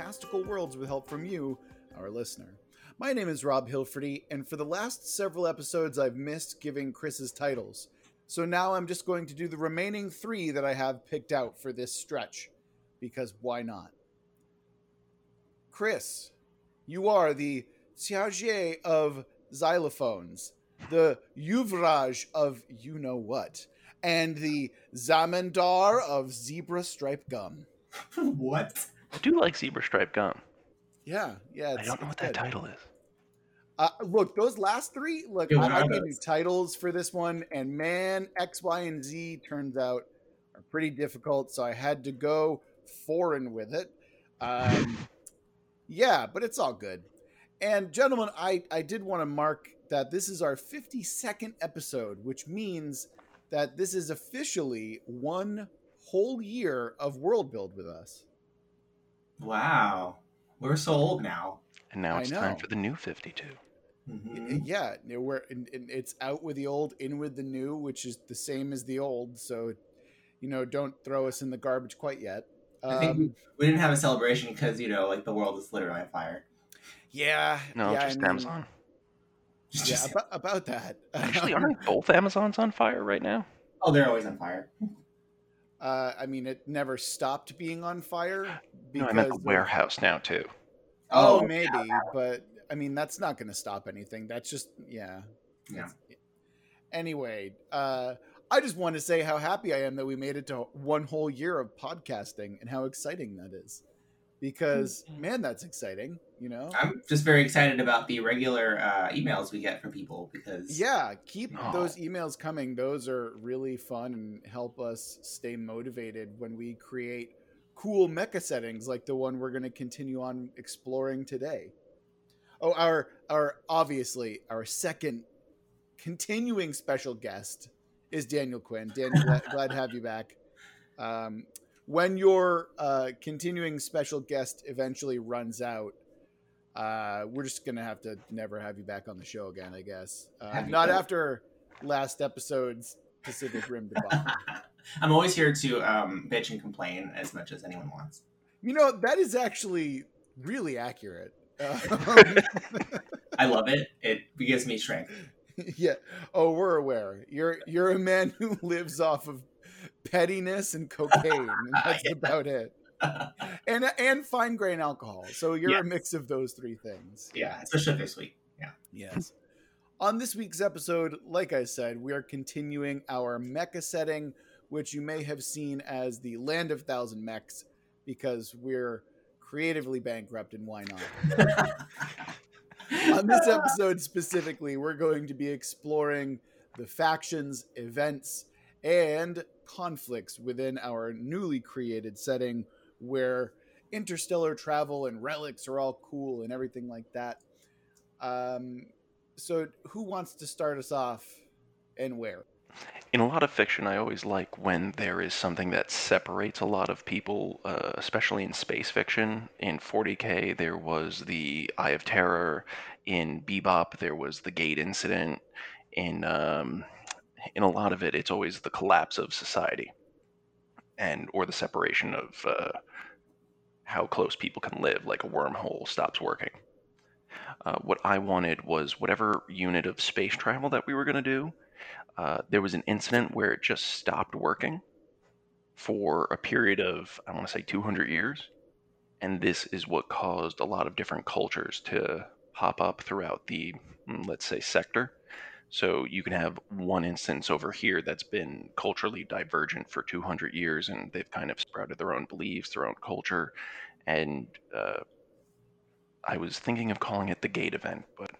fantastical worlds with help from you, our listener. My name is Rob Hilferty, and for the last several episodes, I've missed giving Chris's titles. So now I'm just going to do the remaining three that I have picked out for this stretch, because why not? Chris, you are the Xiaojie of xylophones, the Yuvraj of you know what, and the Zamindar of zebra stripe gum. what? I do like zebra stripe gum. Yeah, yeah. I don't know what that title is. Uh, look, those last three. Look, Yeah, I, what I are gave you titles for this one, and man, X, Y, and Z turns out are pretty difficult, so I had to go foreign with it. Um, yeah, but it's all good. And gentlemen, I I did want to mark that this is our 52nd episode, which means that this is officially one whole year of world build with us. Wow. We're so old now. And now it's time for the new 52. Mhm. Yeah, we're and, and it's out with the old, in with the new, which is the same as the old. So, you know, don't throw us in the garbage quite yet. I think we, Um, we didn't have a celebration because, you know, like the world is literally on fire. yeah, No, yeah, just I mean, Amazon. Just- Yeah, just- about, about that. Actually, aren't both Amazons on fire right now? oh, they're always on fire. Uh, I mean, it never stopped being on fire. No, I meant the warehouse now too. Oh, maybe, but I mean, that's not going to stop anything. That's just, yeah. Yeah. Anyway, uh, I just want to say how happy I am that we made it to one whole year of podcasting and how exciting that is. Because, man, that's exciting, you know? I'm just very excited about the regular uh, emails we get from people because Yeah, keep Oh. those emails coming. Those are really fun and help us stay motivated when we create cool mecha settings like the one we're going to continue on exploring today. Oh, our our obviously our second continuing special guest is Daniel Quinn. Daniel, glad, glad to have you back. Um, when your uh, continuing special guest eventually runs out, uh, we're just gonna have to never have you back on the show again, I guess. Uh, not done- after last episode's Pacific Rim debacle. I'm always here to um, bitch and complain as much as anyone wants. you know that is actually really accurate. Um, I love it. It gives me strength. yeah. Oh, we're aware. You're you're a man who lives off of pettiness and cocaine, and that's Yeah. about it. And and fine grain alcohol. So you're a mix of those three things. yeah, especially this week. Yeah. Yes. On this week's episode, like I said, we are continuing our mecha setting, which you may have seen as the Land of Thousand Mechs, because we're creatively bankrupt and why not? On this episode specifically, we're going to be exploring the factions, events, and conflicts within our newly created setting where interstellar travel and relics are all cool and everything like that. Um, so, who wants to start us off and where? In a lot of fiction, I always like when there is something that separates a lot of people, uh, especially in space fiction. In 40k, there was the Eye of Terror. In Bebop, there was the Gate Incident. In um, in a lot of it, it's always the collapse of society, and or the separation of uh, how close people can live, like a wormhole stops working. Uh, what I wanted was whatever unit of space travel that we were going to do uh, there was an incident where it just stopped working for a period of, I want to say, 200 years. And this is what caused a lot of different cultures to pop up throughout the, mm, let's say, sector. So you can have one instance over here that's been culturally divergent for 200 years, and they've kind of sprouted their own beliefs, their own culture. And uh, I was thinking of calling it the Gate event, but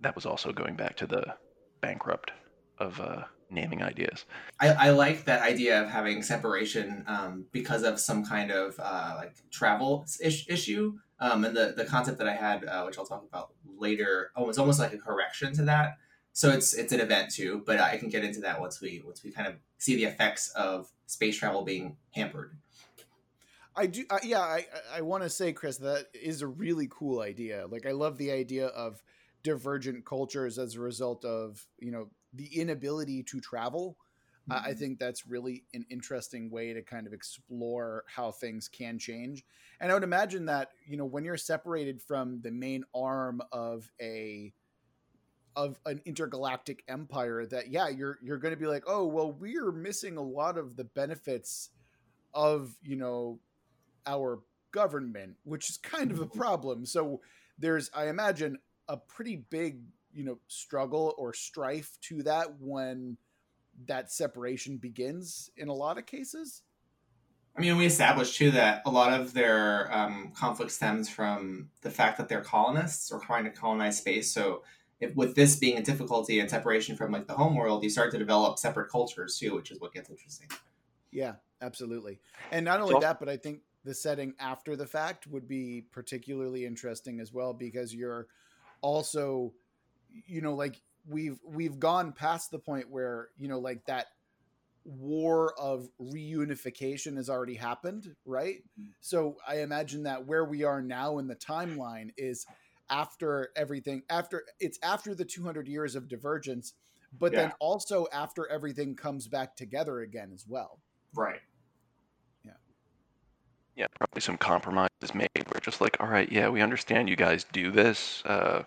that was also going back to the bankrupt of uh, naming ideas. I, I like that idea of having separation um, because of some kind of uh, like travel issue. Um, and the, the concept that I had, uh, which I'll talk about later, oh, it's almost like a correction to that. So it's it's an event too, but I can get into that once we once we kind of see the effects of space travel being hampered. I do, uh, yeah. I I want to say, Chris, that is a really cool idea. Like, I love the idea of divergent cultures as a result of you know the inability to travel. I- I mm-hmm. think that's really an interesting way to kind of explore how things can change. And I would imagine that, you know, when you're separated from the main arm of a of an intergalactic empire that yeah, you're you're going to be like, "Oh, well, we're missing a lot of the benefits of, you know, our government, which is kind of a mm-hmm. problem." So there's I imagine a pretty big, you know, struggle or strife to that when that separation begins in a lot of cases. I mean, we established too that a lot of their um, conflict stems from the fact that they're colonists or trying to colonize space. So, if, with this being a difficulty and separation from like the home world, you start to develop separate cultures too, which is what gets interesting. Yeah, absolutely. And not only also- that, but I think the setting after the fact would be particularly interesting as well because you're also you know like we've we've gone past the point where you know like that war of reunification has already happened, right? Mhm. So I imagine that where we are now in the timeline is after everything after it's after the 200 years of divergence but then also after everything comes back together again as well. Right. Yeah, yeah probably some compromise is made where just like, all right, yeah, we understand you guys do this. Uh,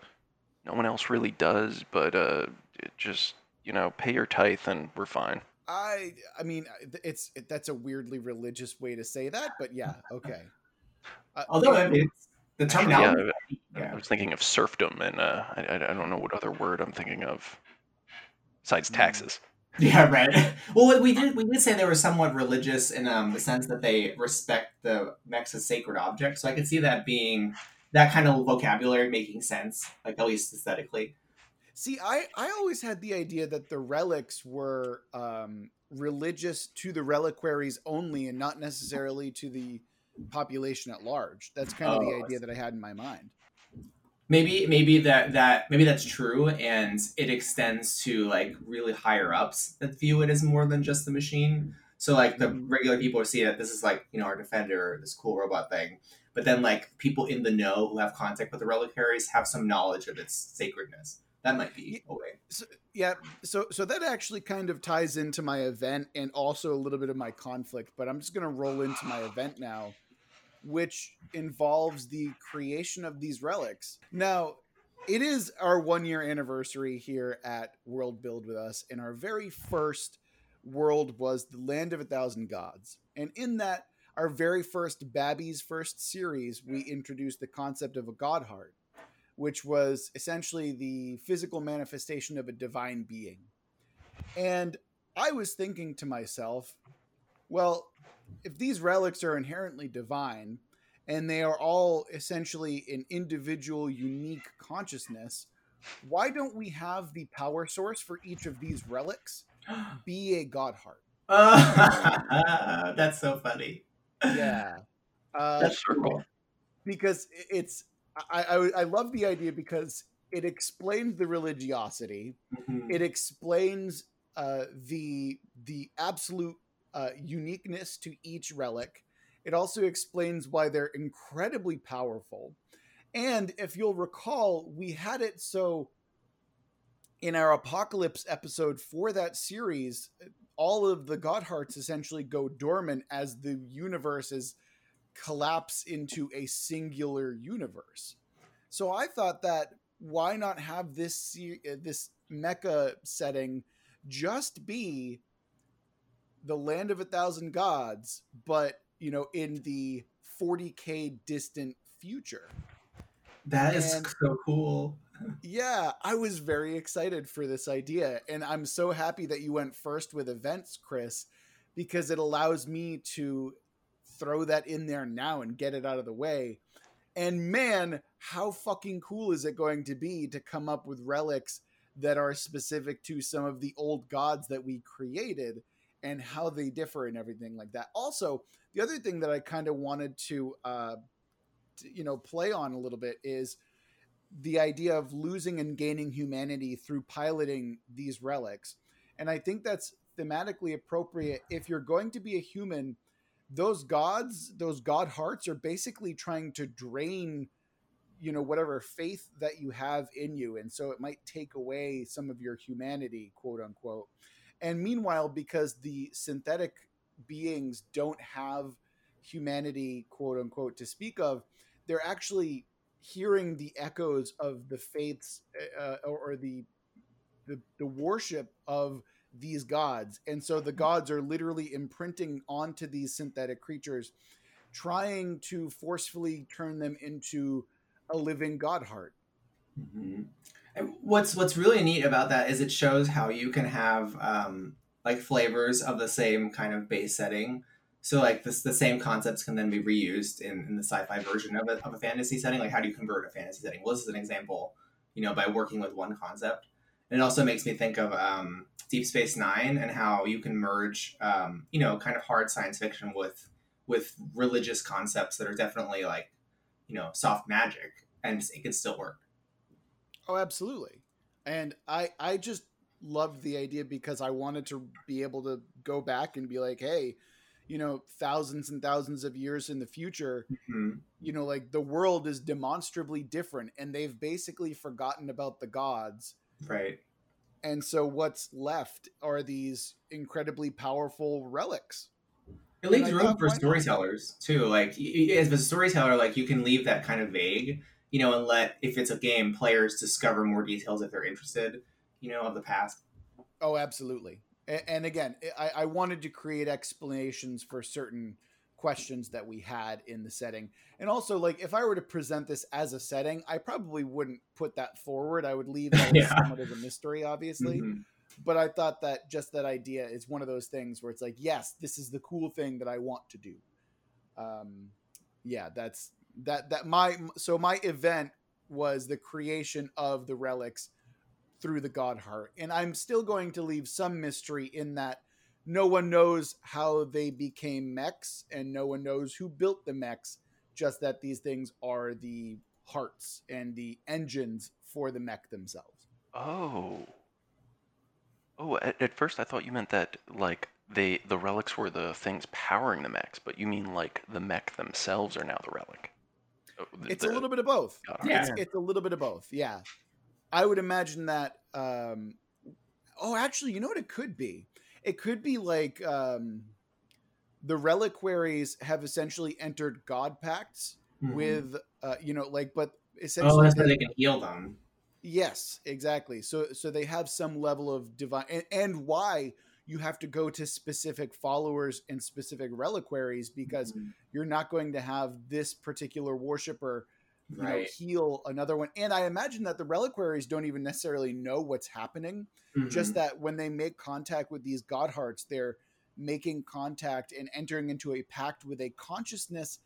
no one else really does, but uh, it just you know, pay your tithe and we're fine. I I mean it's it, that's a weirdly religious way to say that, but yeah, okay. Uh, Although I mean, it's- the Actually, yeah, terminology. Yeah. I was thinking of serfdom, and uh, I, I I don't know what other word I'm thinking of besides Mm. taxes. Yeah, right. Well, we did we did say they were somewhat religious in um, the sense that they respect the mechs as sacred objects. So I could see that being that kind of vocabulary making sense, like at least aesthetically. See, I I always had the idea that the relics were um, religious to the reliquaries only, and not necessarily to the population at large. That's kind of Oh, the idea that I had in my mind. Maybe maybe that that maybe that's true, and it extends to like really higher ups that view it as more than just the machine. So like the Mhm. regular people see that this is like you know our defender, this cool robot thing. But then like people in the know who have contact with the reliquaries have some knowledge of its sacredness. That might be a way. Yeah, so so that actually kind of ties into my event and also a little bit of my conflict, but I'm just going to roll into my event now, which involves the creation of these relics. Now, it is our 1 year anniversary here at World Build with us and our very first world was the Land of a Thousand Gods. And in that our very first Babby's first series, we introduced the concept of a god heart which was essentially the physical manifestation of a divine being. And I was thinking to myself, well, if these relics are inherently divine and they are all essentially an individual, unique consciousness, why don't we have the power source for each of these relics be a god heart? Uh, that's so funny. Yeah. Uh, That's circle. because it's I, I I love the idea because it explains the religiosity. Mhm. It explains uh, the the absolute uh, uniqueness to each relic. It also explains why they're incredibly powerful. And if you'll recall, we had it so in our apocalypse episode for that series, all of the god hearts essentially go dormant as the universes collapse into a singular universe. So I thought that why not have this uh, this mecha setting just be the land of a thousand gods, but you know in the 40k distant future. That is And- so cool. Yeah, I was very excited for this idea. And I'm so happy that you went first with events, Chris, because it allows me to throw that in there now and get it out of the way. And man, how fucking cool is it going to be to come up with relics that are specific to some of the old gods that we created and how they differ and everything like that. Also, the other thing that I kind of wanted to, uh, to, you know, play on a little bit is the idea of losing and gaining humanity through piloting these relics. And I think that's thematically appropriate. If you're going to be a human, those gods, those god hearts are basically trying to drain, you know, whatever faith that you have in you. And so it might take away some of your humanity, quote unquote. And meanwhile, because the synthetic beings don't have humanity, quote unquote, to speak of, they're actually hearing the echoes of the faiths uh, or, or the, the the worship of these gods. And so the gods are literally imprinting onto these synthetic creatures trying to forcefully turn them into a living god heart. Mm-hmm. what's what's really neat about that is it shows how you can have um, like flavors of the same kind of base setting so like this, the same concepts can then be reused in, in the sci-fi version of a, of a fantasy setting. Like how do you convert a fantasy setting? Well, this is an example, you know, by working with one concept. And it also makes me think of um, Deep Space Nine and how you can merge, um, you know, kind of hard science fiction with with religious concepts that are definitely like, you know, soft magic, and it can still work. Oh, absolutely. And I I just loved the idea because I wanted to be able to go back and be like, hey, you know thousands and thousands of years in the future mm-hmm. you know like the world is demonstrably different and they've basically forgotten about the gods. Right. And so what's left are these incredibly powerful relics. It leaves room for storytellers too. Like as a storyteller like you can leave that kind of vague you know and let if it's a game players discover more details if they're interested you know of the past. Oh absolutely and again I, I, wanted to create explanations for certain questions that we had in the setting and also like if i were to present this as a setting i probably wouldn't put that forward i would leave that yeah. somewhat as a mystery obviously mm-hmm. but i thought that just that idea is one of those things where it's like yes this is the cool thing that i want to do um yeah that's that that my so my event was the creation of the relics through the God Heart. And I'm still going to leave some mystery in that no one knows how they became mechs and no one knows who built the mechs, just that these things are the hearts and the engines for the mech themselves. Oh. Oh, at, at first I thought you meant that like they the relics were the things powering the mechs, but you mean like the mech themselves are now the relic. Oh, it's the, a little bit of both. Yeah. It's, it's, a little bit of both. Yeah. I would imagine that. Um, oh, actually, you know what it could be? It could be like um, the reliquaries have essentially entered God pacts mm-hmm. with, uh, you know, like, but essentially, oh, that's they, they can heal them. Yes, exactly. So, so they have some level of divine, and, and why you have to go to specific followers and specific reliquaries because mm-hmm. you're not going to have this particular worshiper you right. know, heal another one. And I imagine that the reliquaries don't even necessarily know what's happening. Mm-hmm. Just that when they make contact with these god hearts, they're making contact and entering into a pact with a consciousness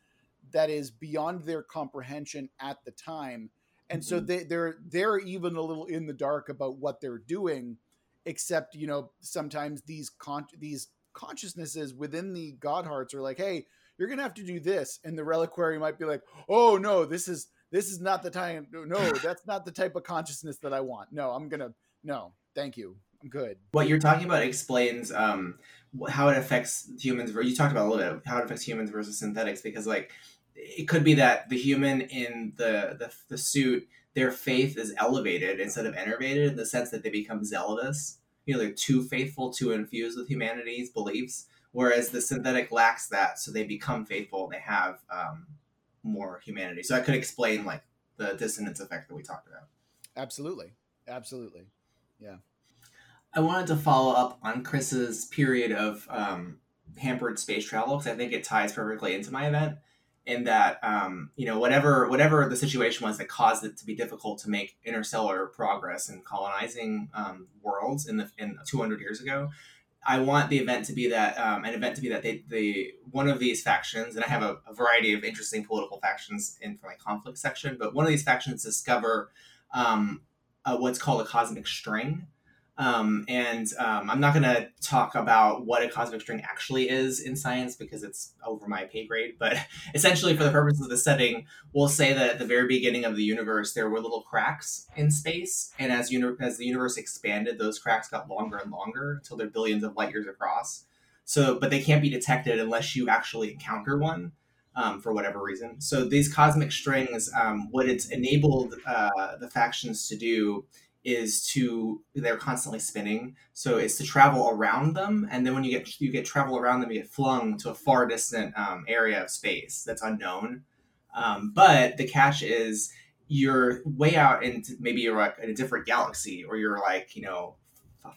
that is beyond their comprehension at the time. And mm-hmm. so they, they're they're even a little in the dark about what they're doing, except you know sometimes these con- these consciousnesses within the god hearts are like, hey, you're gonna have to do this. And the reliquary might be like oh no this is this is not the time no that's not the type of consciousness that i want. No i'm gonna no thank you. I'm good. What you're talking about explains um how it affects humans you talked about a little bit how it affects humans versus synthetics because like it could be that the human in the the, the suit their faith is elevated instead of enervated in the sense that they become zealous. You know they're too faithful too infused with humanity's beliefs whereas the synthetic lacks that, so they become faithful and they have um, more humanity. So I could explain like the dissonance effect that we talked about. Absolutely, absolutely, yeah. I wanted to follow up on Chris's period of um, hampered space travel because I think it ties perfectly into my event. In that, um, you know, whatever whatever the situation was that caused it to be difficult to make interstellar progress and colonizing um, worlds in the in 200 years ago, I want the event to be that um, an event to be that they, they one of these factions, and I have a, a variety of interesting political factions in for my conflict section, but one of these factions discover um, uh, what's called a cosmic string, um, and um, I'm not going to talk about what a cosmic string actually is in science because it's over my pay grade. But essentially, for the purposes of the setting, we'll say that at the very beginning of the universe, there were little cracks in space, and as uni- as the universe expanded, those cracks got longer and longer until they're billions of light years across. So, but they can't be detected unless you actually encounter one. Um, for whatever reason. So these cosmic strings, um, what it's enabled uh, the factions to do is to they're constantly spinning. So it's to travel around them and then when you get you get travel around them you get flung to a far distant um, area of space that's unknown. Um, but the catch is you're way out into maybe you're like in a different galaxy or you're like you know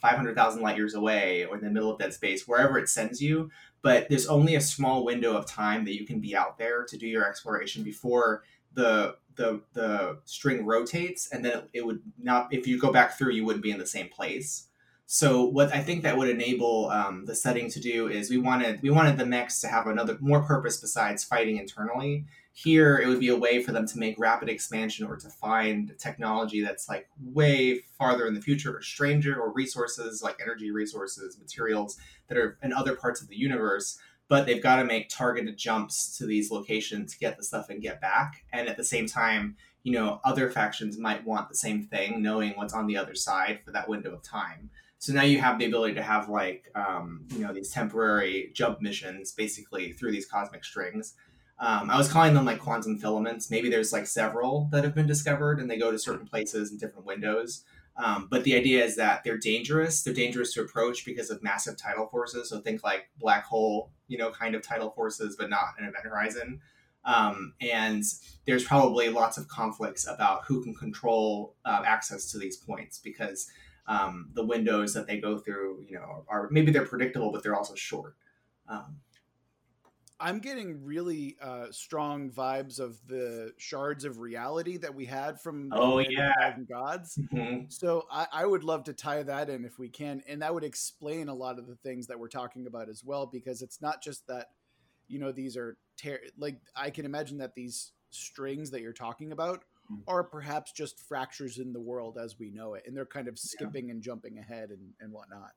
500,000 light years away or in the middle of dead space wherever it sends you. But there's only a small window of time that you can be out there to do your exploration before the the the string rotates and then it would not if you go back through you wouldn't be in the same place. So what i think that would enable um, the setting to do is we wanted we wanted the mechs to have another more purpose besides fighting internally. Here it would be a way for them to make rapid expansion or to find technology that's like way farther in the future or stranger or resources like energy resources materials that are in other parts of the universe but they've got to make targeted jumps to these locations to get the stuff and get back. And at the same time, you know, other factions might want the same thing, knowing what's on the other side for that window of time. So now you have the ability to have like, um, you know, these temporary jump missions basically through these cosmic strings. Um, I was calling them like quantum filaments. Maybe there's like several that have been discovered and they go to certain places and different windows. Um, but the idea is that they're dangerous. They're dangerous to approach because of massive tidal forces. So think like black hole, you know, kind of tidal forces, but not an event horizon. Um, and there's probably lots of conflicts about who can control uh, access to these points because um, the windows that they go through, you know, are maybe they're predictable, but they're also short. Um, I'm getting really uh, strong vibes of the shards of reality that we had from oh yeah gods. Mm-hmm. So I, I, would love to tie that in if we can, and that would explain a lot of the things that we're talking about as well, because it's not just that you know these are ter- like I can imagine that these strings that you're talking about mm-hmm. are perhaps just fractures in the world as we know it, and they're kind of skipping yeah. and jumping ahead and, and whatnot.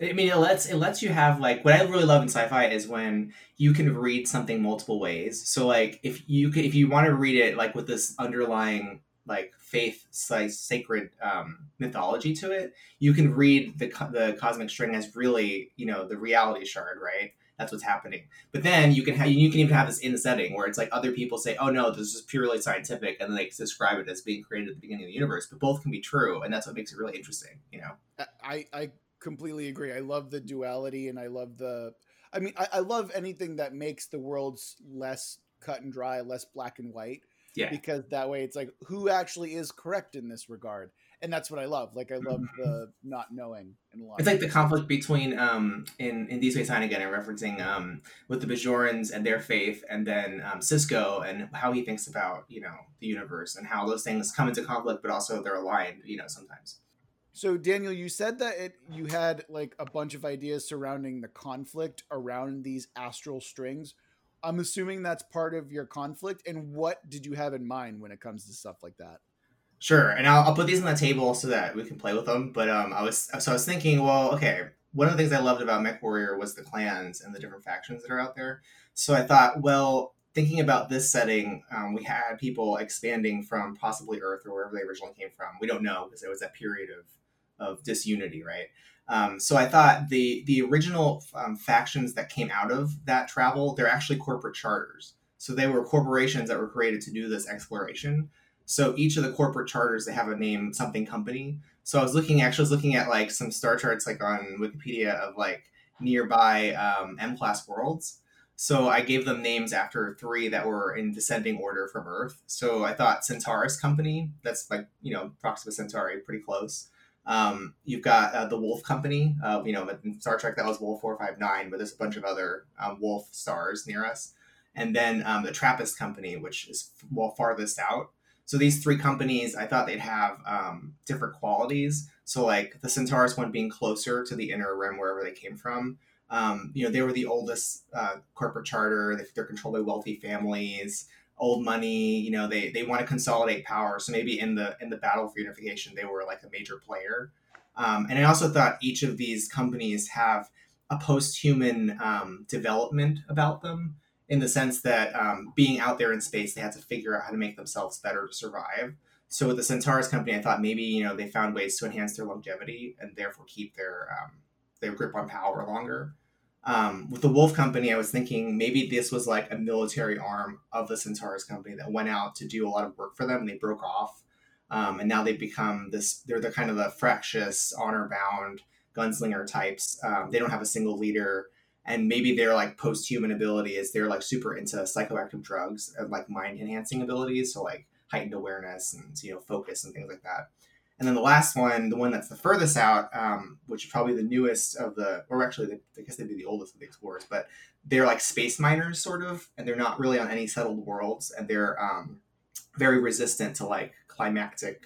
I mean, it lets it lets you have like what I really love in sci-fi is when you can read something multiple ways. So like if you if you want to read it like with this underlying like faith like sacred um, mythology to it, you can read the the cosmic string as really you know the reality shard, right? That's what's happening. But then you can have you can even have this in the setting where it's like other people say, "Oh no, this is purely scientific," and they describe it as being created at the beginning of the universe. But both can be true, and that's what makes it really interesting. You know, I I completely agree. I love the duality and I love the I mean I, I love anything that makes the worlds less cut and dry, less black and white. Yeah. Because that way it's like who actually is correct in this regard. And that's what I love. Like I love mm-hmm. the not knowing in a lot. It's like the conflict between um in in these ways sign again and referencing um with the Bajorans and their faith and then um, Sisko and how he thinks about, you know, the universe and how those things come into conflict but also they're aligned, you know, sometimes. So Daniel, you said that it, you had like a bunch of ideas surrounding the conflict around these astral strings. I'm assuming that's part of your conflict. And what did you have in mind when it comes to stuff like that? Sure, and I'll, I'll put these on the table so that we can play with them. But um, I was so I was thinking, well, okay, one of the things I loved about MechWarrior was the clans and the different factions that are out there. So I thought, well, thinking about this setting, um, we had people expanding from possibly Earth or wherever they originally came from. We don't know because it was that period of of disunity, right? Um, so I thought the the original um, factions that came out of that travel, they're actually corporate charters. So they were corporations that were created to do this exploration. So each of the corporate charters, they have a name, something company. So I was looking, actually, I was looking at like some star charts, like on Wikipedia, of like nearby um, M class worlds. So I gave them names after three that were in descending order from Earth. So I thought Centaurus Company, that's like you know Proxima Centauri, pretty close. Um, you've got uh, the Wolf Company. Uh, you know, in Star Trek that was Wolf four five nine, but there's a bunch of other um, Wolf stars near us. And then um, the Trappist Company, which is well farthest out. So these three companies, I thought they'd have um, different qualities. So like the Centaurus one being closer to the inner rim wherever they came from. Um, you know, they were the oldest uh, corporate charter. They're controlled by wealthy families old money you know they they want to consolidate power. So maybe in the in the battle for unification they were like a major player. Um, and i also thought each of these companies have a post-human um, development about them in the sense that um, being out there in space they had to figure out how to make themselves better to survive. So with the centaurus company i thought maybe you know they found ways to enhance their longevity and therefore keep their um, their grip on power longer um, with the Wolf Company, I was thinking maybe this was like a military arm of the Centaurus Company that went out to do a lot of work for them and they broke off. um, and now they've become this. They're the kind of the fractious, honor bound gunslinger types. Um, they don't have a single leader, and maybe their like post human ability is they're like super into psychoactive drugs and like mind enhancing abilities, so like heightened awareness and you know focus and things like that. And then the last one, the one that's the furthest out, um, which is probably the newest of the, or actually, the, I guess they'd be the oldest of the explorers, but they're like space miners, sort of, and they're not really on any settled worlds, and they're um, very resistant to like climactic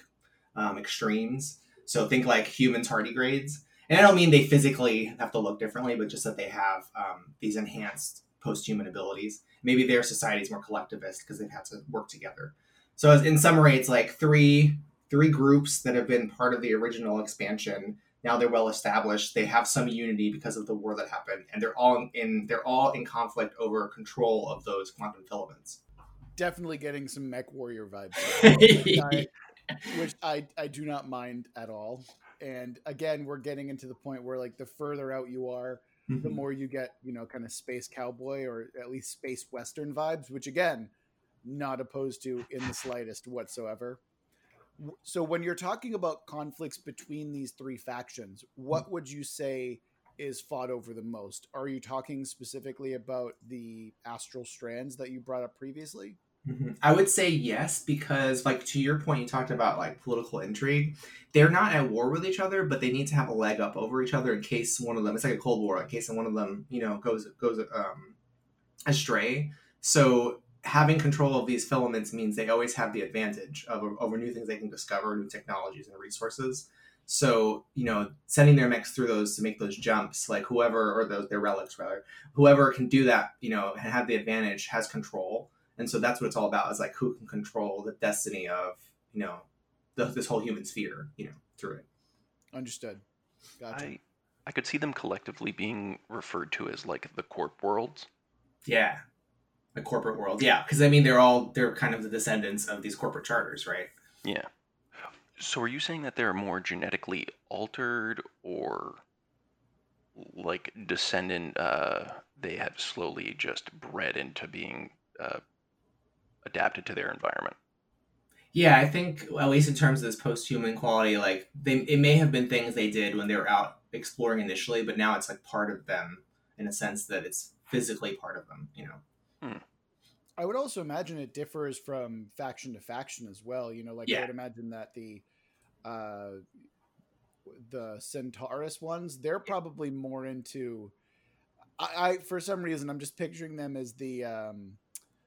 um, extremes. So think like human tardigrades. And I don't mean they physically have to look differently, but just that they have um, these enhanced post-human abilities. Maybe their society is more collectivist because they've had to work together. So in summary, it's like three three groups that have been part of the original expansion. Now they're well established. They have some unity because of the war that happened, and they're all in they're all in conflict over control of those quantum filaments. Definitely getting some Mech Warrior vibes, which, I, which I I do not mind at all. And again, we're getting into the point where like the further out you are, mm-hmm. the more you get you know kind of space cowboy or at least space western vibes, which again, not opposed to in the slightest whatsoever so when you're talking about conflicts between these three factions what mm. would you say is fought over the most are you talking specifically about the astral strands that you brought up previously mm-hmm. i would say yes because like to your point you talked about like political intrigue they're not at war with each other but they need to have a leg up over each other in case one of them it's like a cold war in case one of them you know goes goes um astray so having control of these filaments means they always have the advantage of, over new things they can discover, new technologies and resources. So, you know, sending their mechs through those to make those jumps, like whoever, or those, their relics rather, whoever can do that, you know, and have the advantage has control. And so that's what it's all about is like who can control the destiny of, you know, the, this whole human sphere, you know, through it. Understood. Gotcha. I, I could see them collectively being referred to as like the corp worlds. Yeah, the corporate world. Yeah, because I mean they're all they're kind of the descendants of these corporate charters, right? Yeah. So are you saying that they're more genetically altered or like descendant uh they have slowly just bred into being uh, adapted to their environment? Yeah, I think at least in terms of this post-human quality, like they it may have been things they did when they were out exploring initially, but now it's like part of them in a sense that it's physically part of them, you know. Hmm. I would also imagine it differs from faction to faction as well. You know, like yeah. I would imagine that the uh, the Centaurus ones, they're probably more into. I, I, for some reason I'm just picturing them as the um,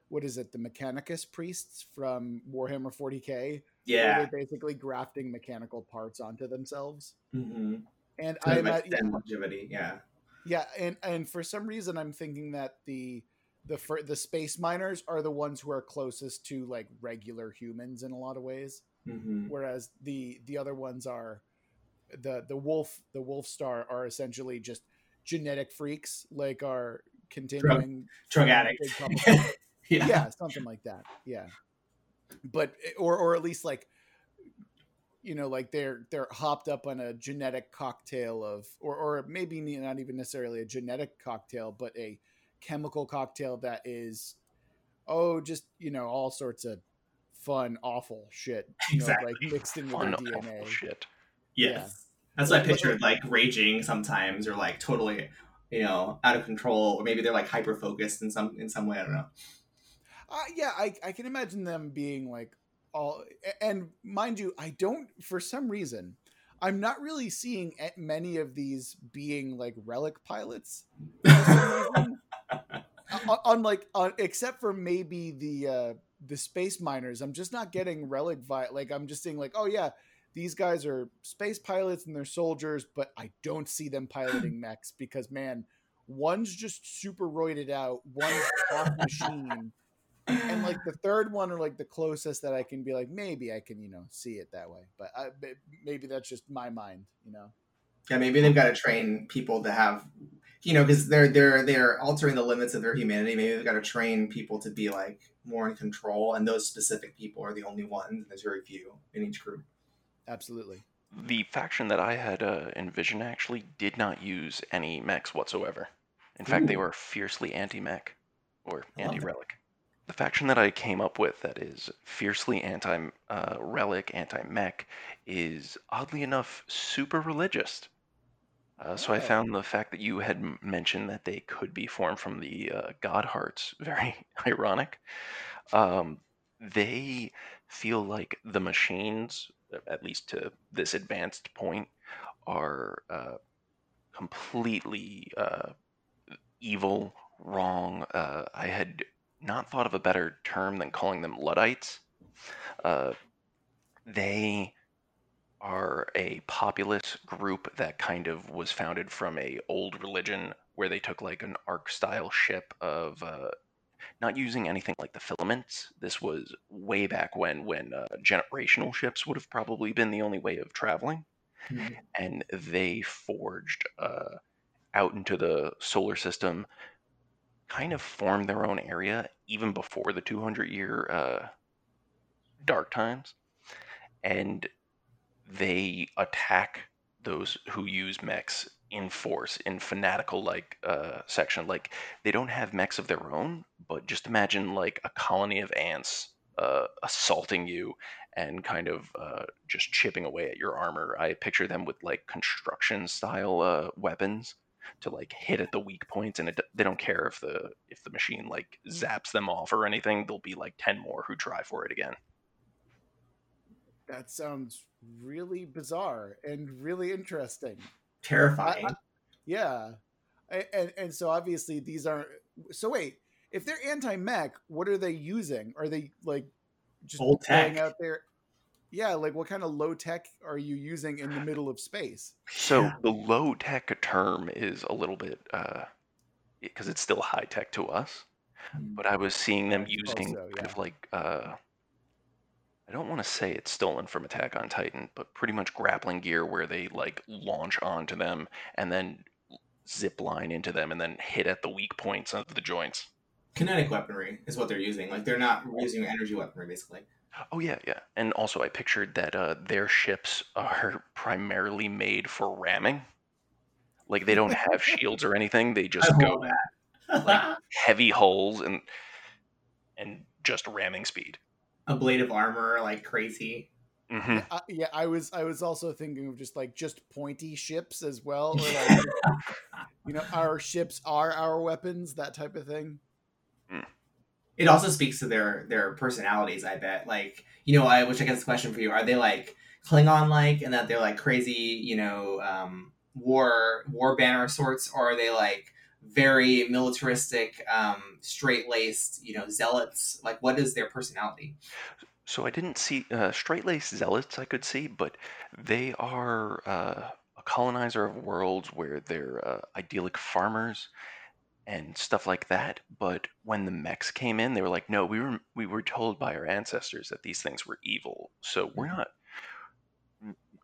what is it, the Mechanicus priests from Warhammer 40k. Yeah, they're basically grafting mechanical parts onto themselves. Mm-hmm. And I yeah, longevity, yeah, yeah, and and for some reason I'm thinking that the the the space miners are the ones who are closest to like regular humans in a lot of ways. Mm-hmm. whereas the the other ones are the the wolf the wolf star are essentially just genetic freaks like are continuing drug, drug addicts. yeah. yeah something like that. Yeah. But or or at least like you know like they're they're hopped up on a genetic cocktail of or or maybe not even necessarily a genetic cocktail but a chemical cocktail that is oh just you know all sorts of fun awful shit exactly. know, like mixed in with fun, dna shit. Yes. Yeah. that's what i pictured like raging sometimes or like totally you know out of control or maybe they're like hyper focused in some in some way i don't know. Uh, yeah I, I can imagine them being like all and mind you i don't for some reason i'm not really seeing many of these being like relic pilots unlike uh, except for maybe the uh the space miners i'm just not getting relic vi like i'm just saying like oh yeah these guys are space pilots and they're soldiers but i don't see them piloting mechs because man one's just super roided out one's machine. And like the third one or like the closest that i can be like maybe i can you know see it that way but I, maybe that's just my mind you know yeah maybe they've got to train people to have you know, because they're they're they're altering the limits of their humanity. Maybe they've got to train people to be like more in control, and those specific people are the only ones. There's very few in each group. Absolutely. The faction that I had uh, envisioned actually did not use any mechs whatsoever. In fact, they were fiercely anti-mech or anti-relic. the faction that I came up with that is fiercely anti uh, relic, anti mech, is oddly enough super religious. Uh, so I Oh. found the fact that you had m- mentioned that they could be formed from the uh, God Hearts very ironic. Um, they feel like the machines, at least to this advanced point, are uh, completely uh, evil, wrong. Uh, I had not thought of a better term than calling them Luddites. Uh, they are a populous group that kind of was founded from a old religion where they took like an arc style ship of uh, not using anything like the filaments. This was way back when when uh, generational ships would have probably been the only way of traveling, Mhm. and they forged uh, out into the solar system, kind of formed their own area even before the 200 year uh, dark times, and they attack those who use mechs in force in fanatical like uh, section. Like they don't have mechs of their own but just imagine like a colony of ants uh, assaulting you and kind of uh, just chipping away at your armor. I picture them with like construction style uh, weapons to like hit at the weak points and it, they don't care if the if the machine like zaps them off or anything. There'll be like 10 more who try for it again. That sounds really bizarre and really interesting. Terrifying. I- Yeah, A- and and so obviously these aren't. So wait, if they're anti-mech, what are they using? Are they like just Old going tech. out there? Yeah, like what kind of low tech are you using in the middle of space? So Yeah. the low tech term is a little bit because it's still high tech to us. But I was seeing them I suppose using kind of like uh, I don't want to say it's stolen from Attack on Titan, but pretty much grappling gear where they like launch onto them and then zip line into them and then hit at the weak points of the joints. Kinetic weaponry is what they're using. Like they're not using energy weaponry, basically. Oh yeah, yeah. And also I pictured that uh, their ships are primarily made for ramming. Like they don't have shields or anything. They just go like heavy holes and and just ramming speed. A blade of armor, like crazy. hmm Uh, yeah, I was I was also thinking of just like just pointy ships as well, or like you know our ships are our weapons, that type of thing. it also speaks to their their personalities. I bet. Like you know, I which I guess the question for you: Are they like Klingon like, and that they're like crazy, you know, um, war war banner sorts, or are they like very militaristic, um, straight laced, you know, zealots? Like, what is their personality? So I didn't see uh, straight-laced zealots. I could see, but they are uh, a colonizer of worlds where they're uh, idyllic farmers and stuff like that. But when the mechs came in, they were like, "No, we were we were told by our ancestors that these things were evil, so we're not."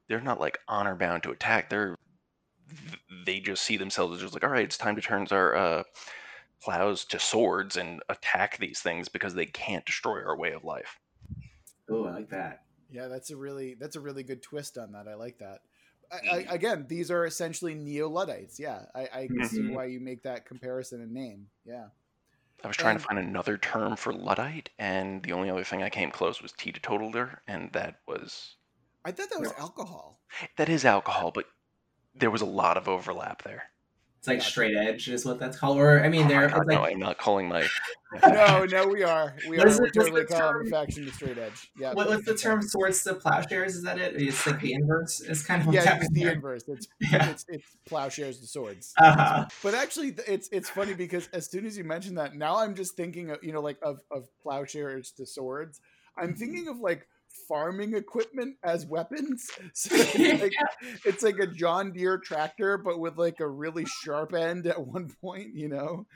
They're not like honor bound to attack. They're th- they just see themselves as just like, all right, it's time to turn our uh, plows to swords and attack these things because they can't destroy our way of life. Oh, I like that. Yeah, that's a really that's a really good twist on that. I like that. I, I, again, these are essentially neo Luddites. Yeah, I, I can see why you make that comparison and name. Yeah, I was trying And- to find another term for Luddite, and the only other thing I came close was teetotaler, and that was I thought that was Yeah. alcohol. that is alcohol, but there was a lot of overlap there. It's like straight edge, is what that's called. Or I mean, Oh my they're God, it's no, I'm not calling my. No, no, we are. We What are. is We're it- what's totally the calling the term? faction the straight edge. Yeah. what, what's the term? Swords to plowshares? Is that it? It's like the inverse. It's kind of what's Yeah, it's the there. inverse. It's Yeah. it's it's plowshares to swords. Uh-huh. But actually, it's it's funny because as soon as you mention that, now I'm just thinking of you know like of of plowshares to swords. I'm thinking of like farming equipment as weapons. So it's like, it's like a John Deere tractor, but with like a really sharp end at one point. You know.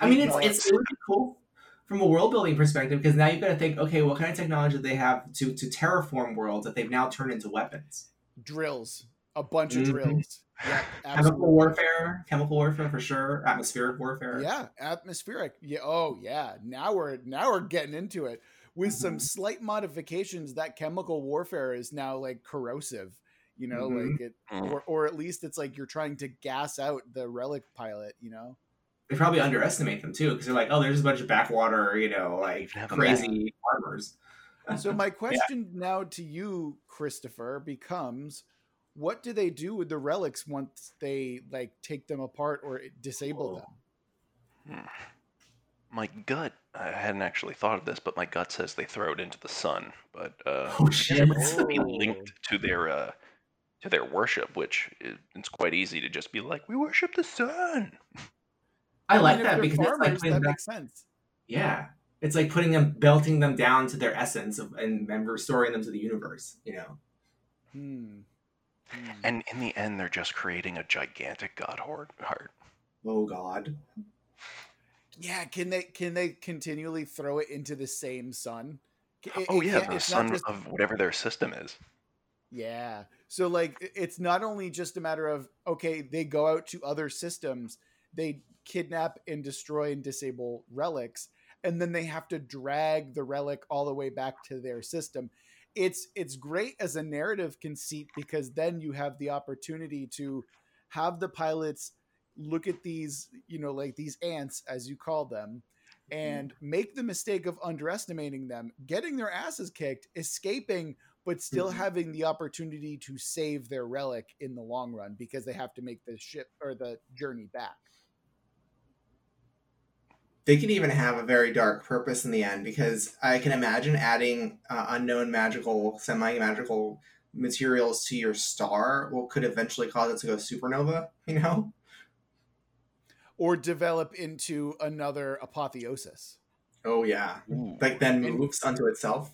I mean, it's it's really cool from a world building perspective because now you've got to think, okay, what kind of technology do they have to to terraform worlds that they've now turned into weapons? drills, a bunch of Mhm. drills. Yeah, Chemical warfare, chemical warfare for sure, atmospheric warfare. Yeah, atmospheric. Yeah. Oh, yeah. Now we're now we're getting into it with some Mhm. slight modifications. That chemical warfare is now like corrosive. You know, Mhm. like it, Mm. or or at least it's like you're trying to gas out the relic pilot. You know. they probably underestimate them too because they're like, oh, there's a bunch of backwater, you know, like crazy farmers. so my question yeah. now to you, Christopher, becomes what do they do with the relics once they like take them apart or disable them? Hmm. My gut, I hadn't actually thought of this, but my gut says they throw it into the sun. But uh, oh shit, it be linked to their uh, to their worship, which is, it's quite easy to just be like, we worship the sun. I, I like mean, that because farmers, like that makes sense. Yeah, it's like putting them, belting them down to their essence of, and, and restoring them to the universe. You know. Hmm. hmm. And in the end, they're just creating a gigantic god heart. Oh God. Yeah, can they can they continually throw it into the same sun? Oh it, oh yeah, the sun just... of whatever their system is. Yeah. So like it's not only just a matter of okay, they go out to other systems, they kidnap and destroy and disable relics, and then they have to drag the relic all the way back to their system. It's it's great as a narrative conceit because then you have the opportunity to have the pilots look at these, you know, like these ants as you call them, and make the mistake of underestimating them, getting their asses kicked, escaping but still mm-hmm. having the opportunity to save their relic in the long run because they have to make the ship or the journey back. They could even have a very dark purpose in the end because I can imagine adding uh, unknown magical, semi magical materials to your star what could eventually cause it to go supernova, you know? Or develop into another apotheosis. Oh yeah. Ooh. Like then moves unto itself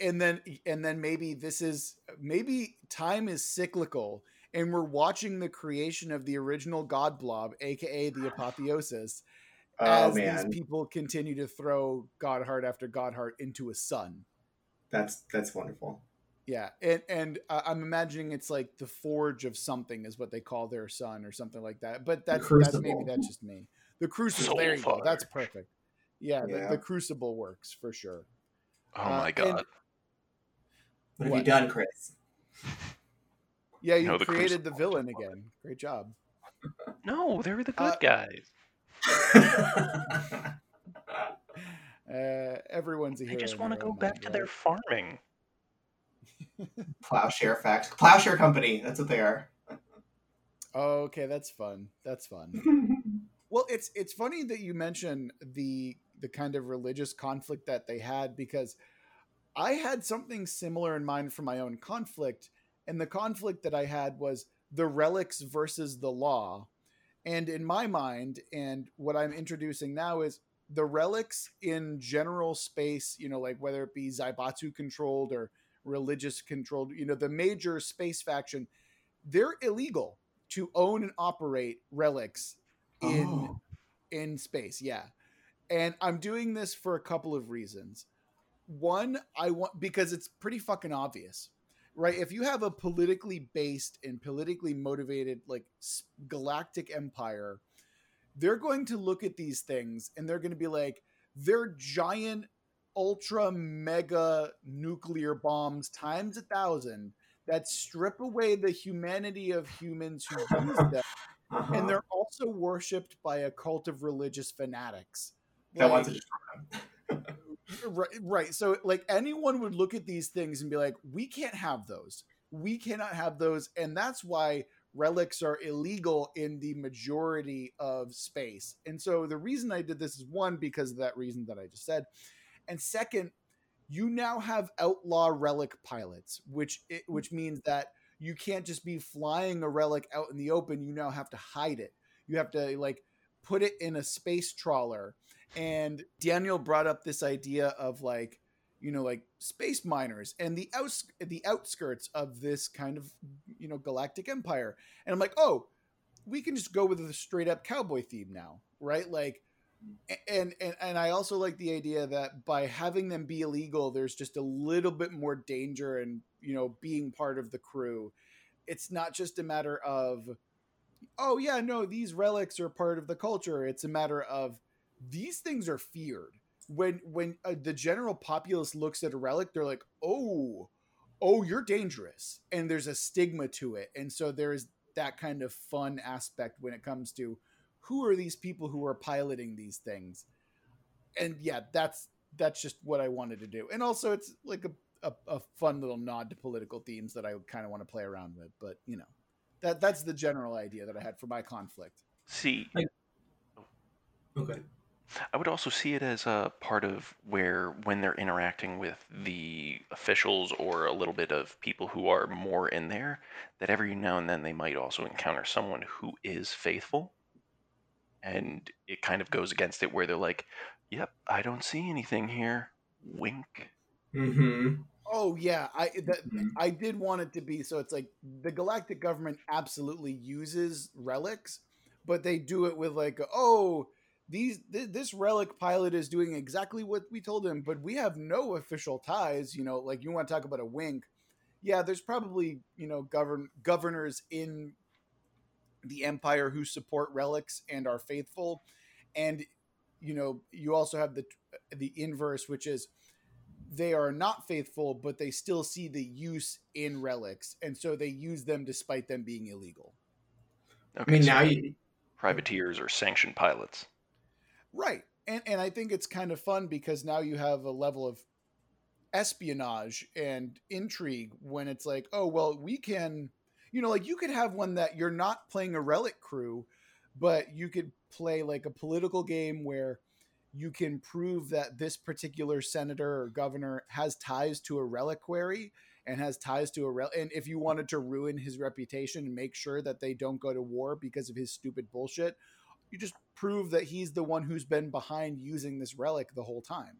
and then and then maybe this is maybe time is cyclical and we're watching the creation of the original god blob aka the apotheosis oh, as man. these people continue to throw god heart after god heart into a sun that's that's wonderful yeah and and uh, i'm imagining it's like the forge of something is what they call their sun or something like that but that's that's maybe that's just me the crucible Soul there you go that's perfect yeah, yeah. The, the crucible works for sure Oh uh, my god! what, what have you done, Chris? Yeah, you no, the created the villain again. Great job. No, they were the good uh, guys. uh, everyone's a hero. I just want to go back to their farming. Plowshare fact. Plowshare company. That's what they are. Oh, okay, that's fun. That's fun. well, it's it's funny that you mention the the kind of religious conflict that they had because I had something similar in mind for my own conflict. And the conflict that I had was the relics versus the law. And in my mind, and what I'm introducing now is the relics in general space, you know, like whether it be Zaibatsu controlled or religious controlled, you know, the major space faction, they're illegal to own and operate relics in oh. in space. Yeah and I'm doing this for a couple of reasons. One, I want because it's pretty fucking obvious, right? If you have a politically based and politically motivated like galactic empire, they're going to look at these things and they're going to be like, they're giant, ultra mega nuclear bombs times a thousand that strip away the humanity of humans who use them. Uh-huh. And they're also worshipped by a cult of religious fanatics that like, wants to right, right. So, like, anyone would look at these things and be like, we can't have those. We cannot have those. And that's why relics are illegal in the majority of space. And so, the reason I did this is one, because of that reason that I just said. And second, you now have outlaw relic pilots, which hmm. which means that you can't just be flying a relic out in the open. You now have to hide it. You have to like put it in a space trawler and Daniel brought up this idea of like you know like space miners and the outs the outskirts of this kind of you know galactic empire and i'm like oh we can just go with a straight up cowboy theme now right like and and and i also like the idea that by having them be illegal there's just a little bit more danger and you know being part of the crew. It's not just a matter of oh yeah no these relics are part of the culture. It's a matter of these things are feared. When when uh, the general populace looks at a relic, they're like, "Oh, oh, you're dangerous," and there's a stigma to it, and so there is that kind of fun aspect when it comes to who are these people who are piloting these things? And yeah, that's that's just what I wanted to do. And also, it's like a a, a fun little nod to political themes that I kind of want to play around with. But you know, that that's the general idea that I had for my conflict. See, Like- Okay. I would also see it as a part of where, when they're interacting with the officials or a little bit of people who are more in there, that every now and then they might also encounter someone who is faithful. And it kind of goes against it where they're like, yep, I don't see anything here. Wink. Mm-hmm. Oh yeah, I that, Mhm. I did want it to be so. It's like the galactic government absolutely uses relics, but they do it with like, oh, these th- this relic pilot is doing exactly what we told him, but we have no official ties. You know, like you want to talk about a wink? Yeah, there's probably you know govern governors in the empire who support relics and are faithful, and you know you also have the the inverse, which is they are not faithful, but they still see the use in relics, and so they use them despite them being illegal. Okay, I mean, so now you. privateers or sanctioned pilots. Right. And and I think it's kind of fun because now you have a level of espionage and intrigue when it's like, oh well, we can you know, like you could have one that you're not playing a relic crew, but you could play like a political game where you can prove that this particular senator or governor has ties to a reliquary and has ties to a rel and if you wanted to ruin his reputation and make sure that they don't go to war because of his stupid bullshit you just prove that he's the one who's been behind using this relic the whole time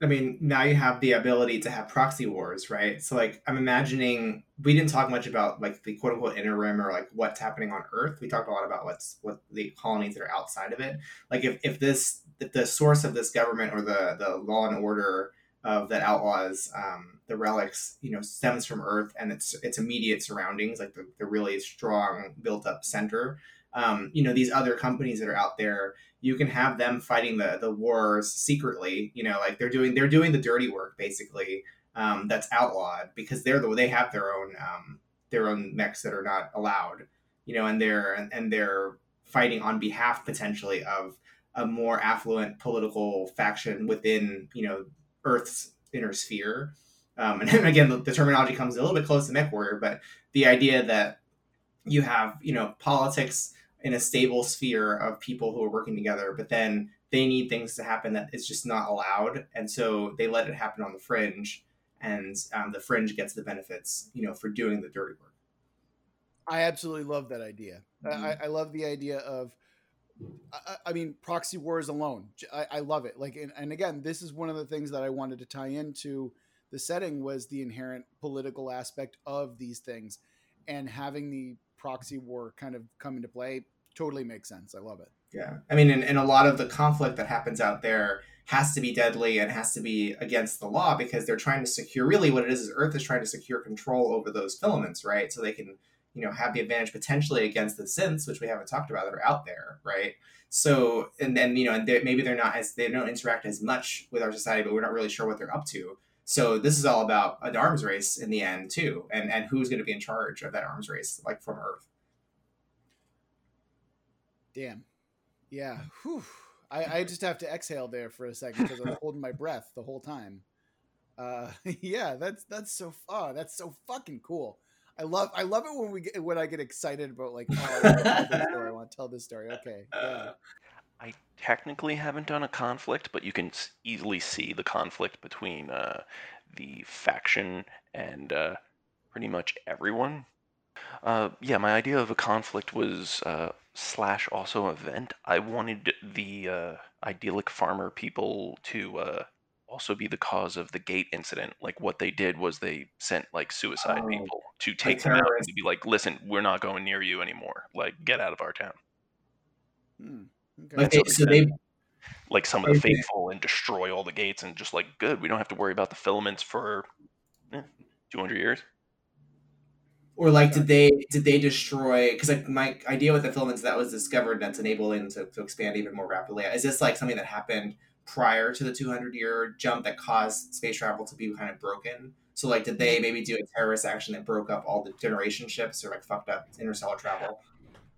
I mean, now you have the ability to have proxy wars, right? So, like, I'm imagining we didn't talk much about like the quote unquote inner rim or like what's happening on Earth. We talked a lot about what's what the colonies that are outside of it. Like, if if this if the source of this government or the the law and order of that outlaws um, the relics, you know, stems from Earth and its its immediate surroundings, like the, the really strong built up center. Um, you know, these other companies that are out there you can have them fighting the the wars secretly you know like they're doing they're doing the dirty work basically um, that's outlawed because they're the they have their own um, their own mechs that are not allowed you know and they're and, they're fighting on behalf potentially of a more affluent political faction within you know earth's inner sphere. Um, and again the, the terminology comes a little bit close to MechWarrior but the idea that you have you know politics in a stable sphere of people who are working together, but then they need things to happen that is just not allowed, and so they let it happen on the fringe, and um, the fringe gets the benefits, you know, for doing the dirty work. i absolutely love that idea. I, I love the idea of I, I mean proxy wars alone I love it. Like and, and again this is one of the things that i wanted to tie into the setting was the inherent political aspect of these things and having the proxy war kind of come into play totally makes sense i love it Yeah, I mean, and, and a lot of the conflict that happens out there has to be deadly and has to be against the law because they're trying to secure. Really, what it is is Earth is trying to secure control over those filaments, right? So they can, you know, have the advantage potentially against the synths, which we haven't talked about that are out there, right? So and then you know, and they, maybe they're not as they don't interact as much with our society, but we're not really sure what they're up to. So this is all about an arms race in the end too, and and who's going to be in charge of that arms race, like from Earth. damn. Yeah Whew. I, I just have to exhale there for a second because I'm holding my breath the whole time. Uh yeah that's that's so oh that's so fucking cool. I love i love it when we get when i get excited about like oh, I want to tell this story i want to tell this story. Okay yeah I technically haven't done a conflict, but you can easily see the conflict between uh, the faction and uh, pretty much everyone. Uh, yeah, my idea of a conflict was uh, slash also event. I wanted the uh, idyllic farmer people to uh, also be the cause of the gate incident. Like what they did was they sent like suicide Oh, people to take them out and to be like, "Listen, we're not going near you anymore. Like, get out of our town." Hmm. Okay. Like they, so they like some of the Okay. faithful and destroy all the gates and just like good we don't have to worry about the filaments for eh, 200 years Or like, did they did they destroy? Because like my idea with the filaments that was discovered that's enabling to, to expand even more rapidly. Is this like something that happened prior to the 200 year jump that caused space travel to be kind of broken? So like, did they maybe do a terrorist action that broke up all the generation ships or like fucked up interstellar travel?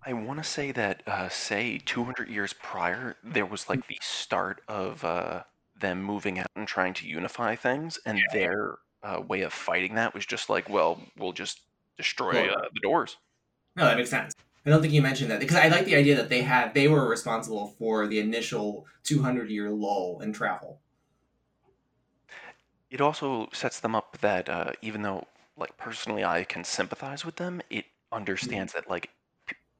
I want to say that, uh, say, 200 years prior, there was like the start of uh, them moving out and trying to unify things, and their uh, way of fighting that was just like, well, we'll just destroy Well- uh, the doors. No, that makes sense. I don't think you mentioned that because I like the idea that they had they were responsible for the initial 200 year lull in travel. It also sets them up that uh, even though, like, personally I can sympathize with them, it understands that, like,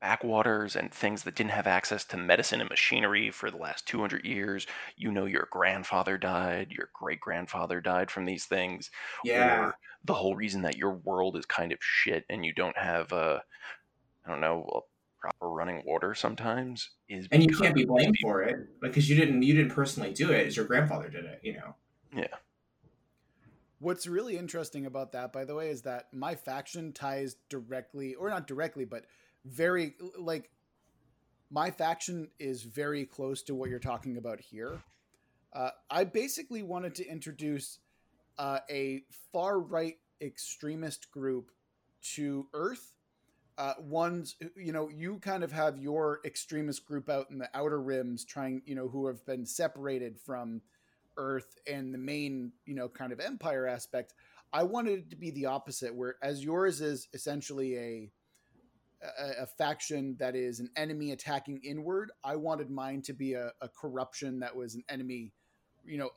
backwaters and things that didn't have access to medicine and machinery for the last 200 years, you know, your grandfather died, your great grandfather died from these things, Yeah, or the whole reason that your world is kind of shit and you don't have, uh, I don't know, well, proper running water sometimes is and you can't be blamed people. for it because you didn't you didn't personally do it. It's your grandfather did it. You know. Yeah. What's really interesting about that, by the way, is that my faction ties directly, or not directly, but very like my faction is very close to what you're talking about here. Uh, I basically wanted to introduce uh, a far right extremist group to Earth. Uh, ones, you know, you kind of have your extremist group out in the outer rims, trying, you know, who have been separated from Earth and the main, you know, kind of empire aspect. I wanted it to be the opposite, where as yours is essentially a a, a faction that is an enemy attacking inward. I wanted mine to be a, a corruption that was an enemy, you know,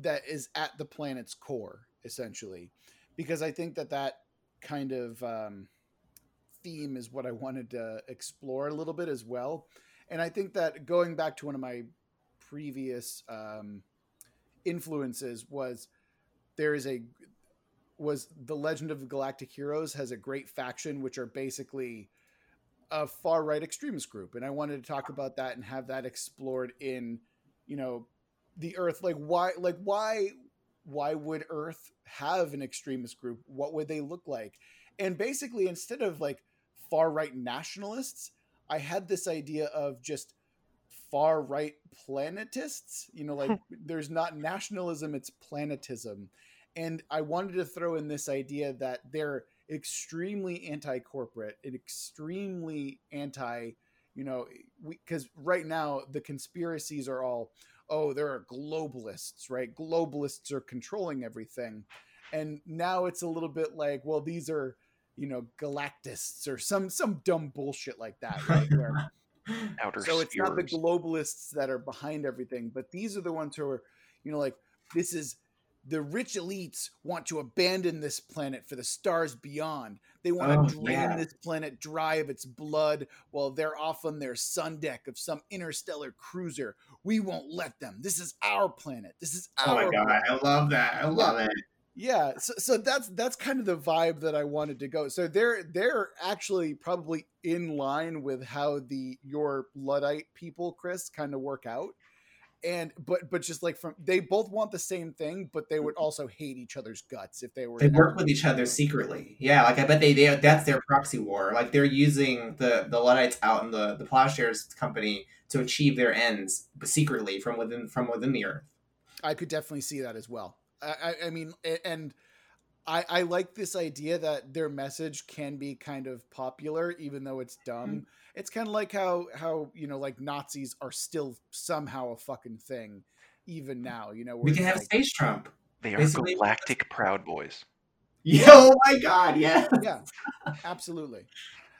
that is at the planet's core, essentially, because I think that that kind of um, theme is what I wanted to explore a little bit as well. And I think that going back to one of my previous um, influences was there is a was the Legend of the Galactic Heroes has a great faction which are basically a far right extremist group, and I wanted to talk about that and have that explored in you know the Earth. Like why like why why would Earth have an extremist group? What would they look like? And basically, instead of like far right nationalists, I had this idea of just far right planetists. You know, like there's not nationalism, it's planetism. And I wanted to throw in this idea that they're extremely anti corporate and extremely anti, you know, because right now the conspiracies are all, oh, there are globalists, right? Globalists are controlling everything. And now it's a little bit like, well, these are, you know, galactists or some some dumb bullshit like that, right? Where Outer so it's not the globalists that are behind everything, but these are the ones who are, you know, like this is the rich elites want to abandon this planet for the stars beyond. They want Oh, to drain yeah. this planet dry of its blood while they're off on their sun deck of some interstellar cruiser. We won't let them. This is our planet. This is our. Oh my god, planet. I love that. I love it. Yeah, so, so that's that's kind of the vibe that I wanted to go. So they're they're actually probably in line with how the your Luddite people, Chris, kind of work out. And but but just like from they both want the same thing, but they would mm-hmm. also hate each other's guts if they were They work with each other secretly. Yeah, like I bet they, they that's their proxy war. Like they're using the the Luddites out in the the Plowshares company to achieve their ends, but secretly from within from within the earth. I could definitely see that as well. I, I, I mean, and I, I like this idea that their message can be kind of popular, even though it's mm-hmm. dumb. It's kind of like how how you know, like Nazis are still somehow a fucking thing, even now. You know, We can have like, space Trump. They are basically- galactic proud boys. Yeah. Oh my god. Yeah. yeah, absolutely.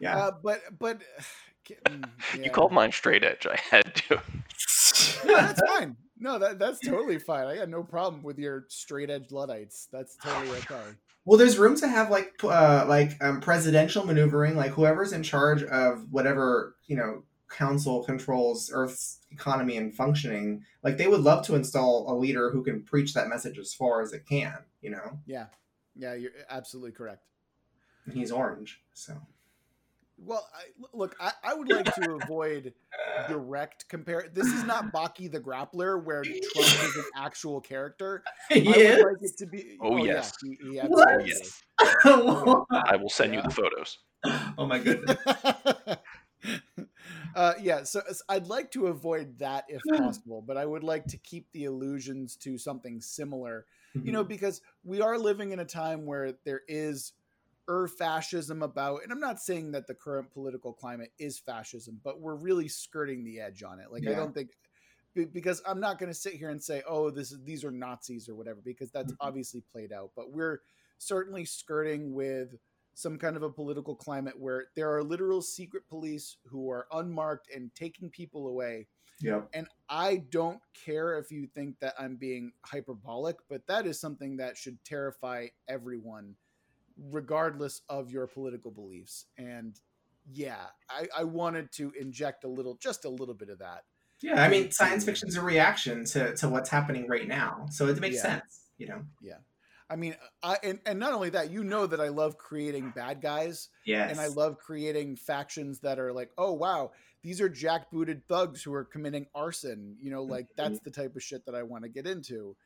Yeah. Uh, but but mm, You called mine straight edge. I had to. No, that's fine. No, that that's totally fine. I got no problem with your straight edge Luddites. That's totally okay. Well, there's room to have like uh, like um, presidential maneuvering, like whoever's in charge of whatever you know council controls Earth's economy and functioning. Like they would love to install a leader who can preach that message as far as it can. You know, Yeah, yeah, you're absolutely correct. and he's orange, so Well, I, look, I, I would like to avoid direct compare. This is not Baki the Grappler, where Trump is an actual character. I would yeah. like it to be. Oh, yeah, yes. he- he What? absolutely Yes. oh I will send you the photos. Oh my goodness. uh, yeah, so so I'd like to avoid that if possible, but I would like to keep the allusions to something similar. you know because we are living in a time where there is er fascism about and i'm not saying that the current political climate is fascism but we're really skirting the edge on it like i don't think because i'm not going to sit here and say oh this is these are nazis or whatever because that's Mhm. obviously played out but we're certainly skirting with some kind of a political climate where there are literal secret police who are unmarked and taking people away Yep. and I don't care if you think that I'm being hyperbolic, but that is something that should terrify everyone, regardless of your political beliefs. And yeah, I, I wanted to inject a little, just a little bit of that. Yeah, I mean, science fiction is a reaction to, to what's happening right now, so it makes Yeah. sense, you know. Yeah, I mean, I and, and not only that, you know that I love creating bad guys, Yes. and I love creating factions that are like, oh wow, these are jackbooted thugs who are committing arson. You know, like mm-hmm. that's the type of shit that I want to get into.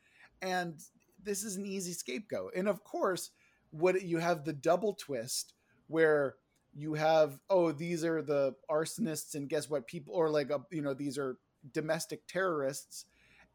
And this is an easy scapegoat. And of course, what you have the double twist where you have, oh, these are the arsonists, and guess what? People or like a, you know, these are domestic terrorists,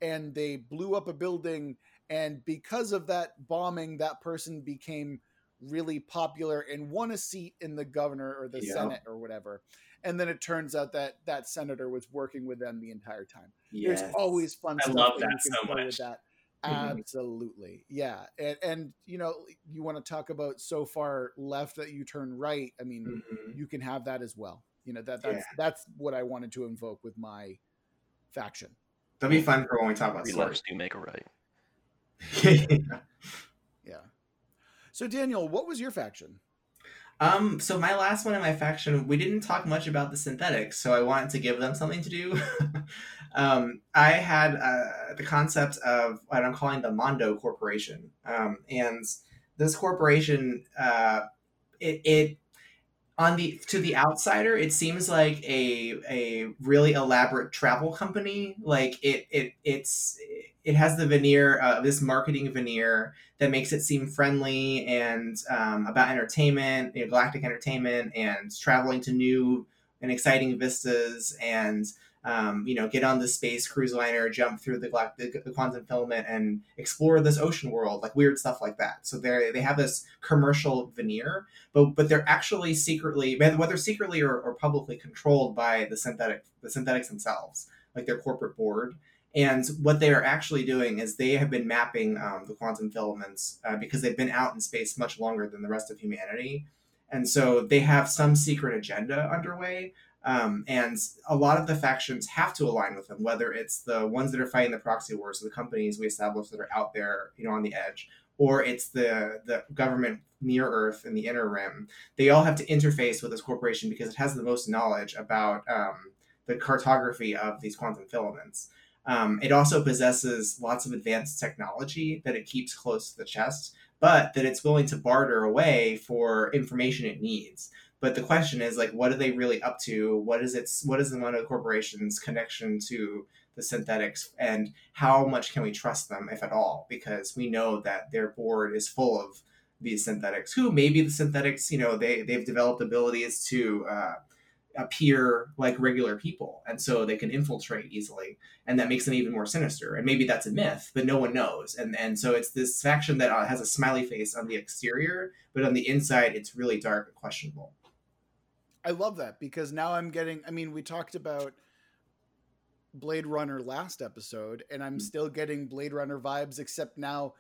and they blew up a building, and because of that bombing, that person became really popular and won a seat in the governor or the Yeah. senate or whatever and then it turns out that that senator was working with them the entire time yes. there's always fun I stuff love that, that you can so much. with that. Absolutely yeah and, and you know you want to talk about so far left that you turn right i mean Mhm. you can have that as well you know that that's Yeah. that's what i wanted to invoke with my faction That'll be fun for when we talk about Three lefts do make a right. yeah. yeah so daniel what was your faction Um, so my last one in my faction, we didn't talk much about the synthetics, so I wanted to give them something to do. um, I had uh, the concept of what I'm calling the Mondo Corporation, um, and this corporation, uh, it, it on the to the outsider, it seems like a a really elaborate travel company. Like it it it's it has the veneer, uh, this marketing veneer that makes it seem friendly and um, about entertainment, you know, galactic entertainment, and traveling to new and exciting vistas, and um, you know, get on the space cruise liner, jump through the, the quantum filament, and explore this ocean world, like weird stuff like that. So they they have this commercial veneer, but but they're actually secretly, whether secretly or, or publicly controlled by the synthetic the synthetics themselves, like their corporate board. And what they are actually doing is they have been mapping um, the quantum filaments uh, because they've been out in space much longer than the rest of humanity. And so they have some secret agenda underway. Um, and a lot of the factions have to align with them, whether it's the ones that are fighting the proxy wars, so the companies we established that are out there, you know, on the edge, or it's the the government near Earth in the inner rim. They all have to interface with this corporation because it has the most knowledge about um, the cartography of these quantum filaments. Um, it also possesses lots of advanced technology that it keeps close to the chest, but that it's willing to barter away for information it needs. But the question is, like, what are they really up to? What is its what is the Mondo Corporation's connection to the synthetics, and how much can we trust them, if at all? Because we know that their board is full of these synthetics, who? Maybe the synthetics, you know, they they've developed abilities to uh, appear like regular people. And so they can infiltrate easily. And that makes them even more sinister. And maybe that's a myth but no one knows. And and so it's this faction that uh, has a smiley face on the exterior but on the inside it's really dark and questionable I love that because now I'm getting. I mean, we talked about Blade Runner last episode, and I'm Mhm. still getting Blade Runner vibes, except now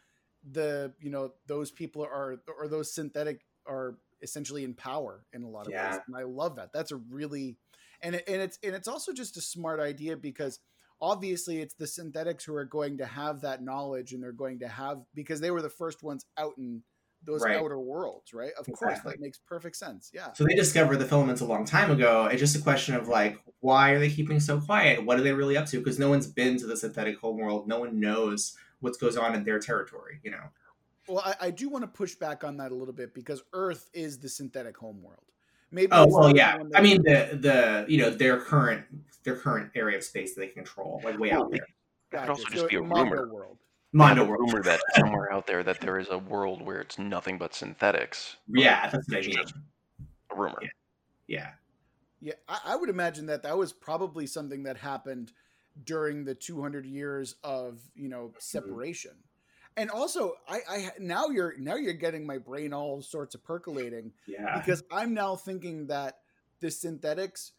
the you know those people are or those synthetic are essentially in power in a lot of Yeah. ways, and I love that. That's a really and it, and it's and it's also just a smart idea because obviously it's the synthetics who are going to have that knowledge and they're going to have because they were the first ones out in those Right. outer worlds, right? Of course, Exactly. that makes perfect sense. Yeah. so they discovered the filaments a long time ago it's just a question of like why are they keeping so quiet what are they really up to because no one's been to the synthetic home world. no one knows what goes on in their territory you know Well, I, I do want to push back on that a little bit because Earth is the synthetic home world. Maybe. Oh well, yeah. I mean the the you know their current their current area of space that they control, like way Well, out there. It could also So just be a rumor. World. Mondo a world. rumor that somewhere out there that there is a world where it's nothing but synthetics. Yeah, that's what I mean. just a rumor. Yeah. Yeah. Yeah, I, I would imagine that that was probably something that happened during the 200 years of you know mm-hmm. separation. and also I, I now you're now you're getting my brain all sorts of percolating Yeah. because I'm now thinking that the synthetics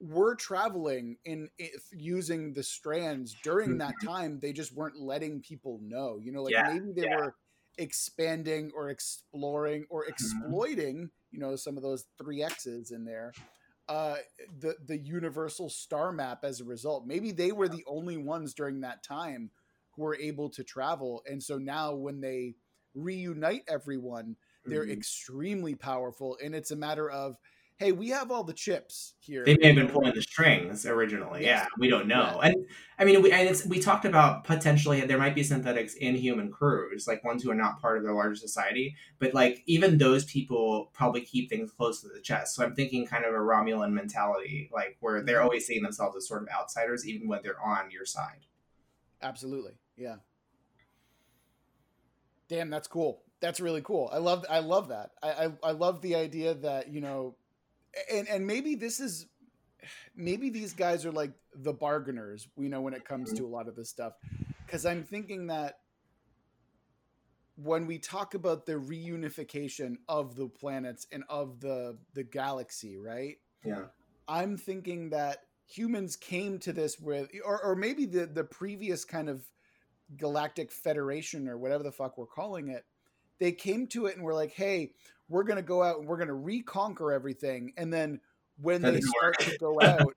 were traveling in if using the strands during that time. They just weren't letting people know. You know, like Mm-hmm. Yeah, maybe they yeah. were expanding or exploring or Mm-hmm. exploiting. You know, some of those three X's in there. Uh, the the universal star map as a result. Maybe they were the only ones during that time who were able to travel, and so now when they reunite everyone, they're Mhm. extremely powerful and it's a matter of hey we have all the chips here They may have been pulling the strings originally. Yes. Yeah, we don't know. And I mean, we and it's, we talked about potentially there might be synthetics in human crews, like ones who are not part of the larger society. But like even those people probably keep things close to the chest. So I'm thinking kind of a Romulan mentality, like where they're mm-hmm. always seeing themselves as sort of outsiders, even when they're on your side. absolutely yeah damn that's cool that's really cool i love i love that I, I i love the idea that you know and and maybe this is maybe these guys are like the bargainers we know when it comes to a lot of this stuff because i'm thinking that when we talk about the reunification of the planets and of the the galaxy right Yeah. I'm thinking that humans came to this with, or, or maybe the the previous kind of galactic federation or whatever the fuck we're calling it, they came to it and were like, "Hey, we're gonna go out and we're gonna reconquer everything." And then when That they start work. to go out,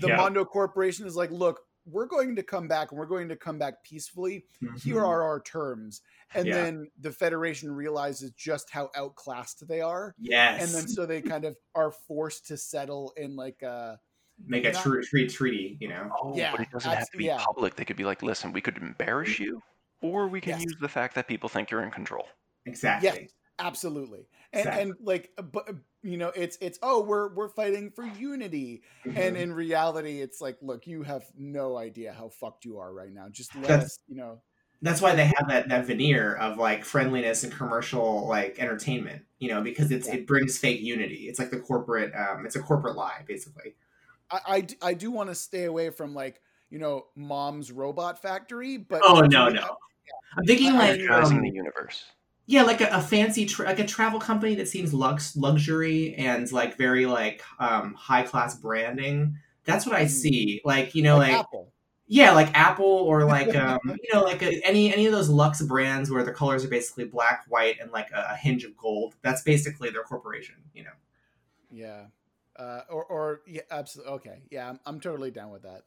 the Yeah. Mondo Corporation is like, "Look, we're going to come back and we're going to come back peacefully. Here Mhm. are our terms." And Yeah. then the Federation realizes just how outclassed they are, yes, and then so they kind of are forced to settle in like a make a not- tr- treat treaty. You know. Oh, Yeah, but it doesn't have to be yeah. public. They could be like, listen, we could embarrass you, or we can Yes. use the fact that people think you're in control. Exactly. Yes, absolutely. And Exactly. and like but uh, you know, it's it's oh, we're we're fighting for unity. And Mhm. in reality, it's like, look, you have no idea how fucked you are right now. Just let That's- us, you know. that's why they have that, that veneer of like friendliness and commercial like entertainment you know because it's Yeah. it brings fake unity it's like the corporate um it's a corporate lie basically I I do want to stay away from like, you know, mom's robot factory, but oh I no do- no i'm thinking like Energizing um, the universe. Yeah like a, a fancy tra- like a travel company that seems lux luxury and like very like um high class branding that's what i Mhm. see like you know like like Apple. Yeah, like Apple or like um, you know, like a, any any of those luxe brands where the colors are basically black, white, and like a, a hinge of gold. That's basically their corporation. You know. Yeah. Uh, or, or yeah, absolutely. Okay. Yeah, I'm, I'm totally down with that.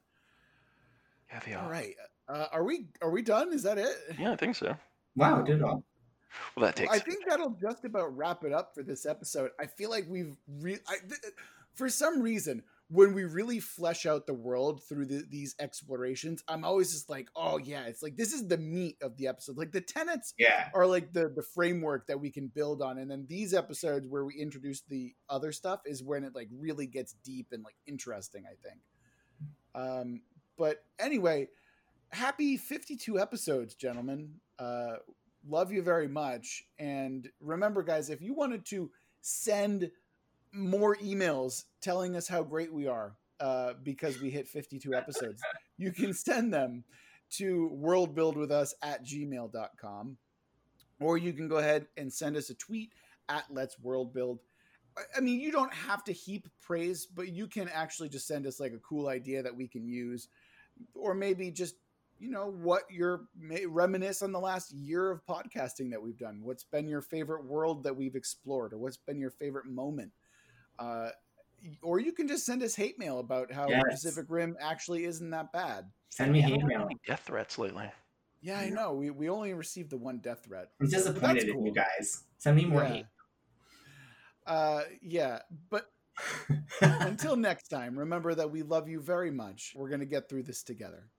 Yeah, they All are. right. Uh, are we are we done? Is that it? Yeah, I think so. Wow, did all. Well, that takes. I think that'll just about wrap it up for this episode. I feel like we've re- I, th- for some reason when we really flesh out the world through the, these explorations, I'm always just like, oh yeah, it's like this is the meat of the episode. Like the tenets Yeah. are like the the framework that we can build on, and then these episodes where we introduce the other stuff is when it like really gets deep and like interesting. I think. Um, but anyway, happy 52 episodes, gentlemen. Uh, love you very much. And remember, guys, if you wanted to send more emails telling us how great we are uh, because we hit 52 episodes, you can send them to worldbuildwithus at gmail.com. Or you can go ahead and send us a tweet at Let's World Build. I- I mean, you don't have to heap praise, but you can actually just send us like a cool idea that we can use, or maybe just you know what your may reminisce on the last year of podcasting that we've done. What's been your favorite world that we've explored, or what's been your favorite moment? Uh, or you can just send us hate mail about how Yes. Pacific Rim actually isn't that bad. Send me hate mail. death threats lately. Yeah, I know. We we only received the one death threat. I'm So- but that's disappointed in cool. you guys. Send me more Yeah. hate. Uh, yeah, but until next time, remember that we love you very much. We're gonna get through this together.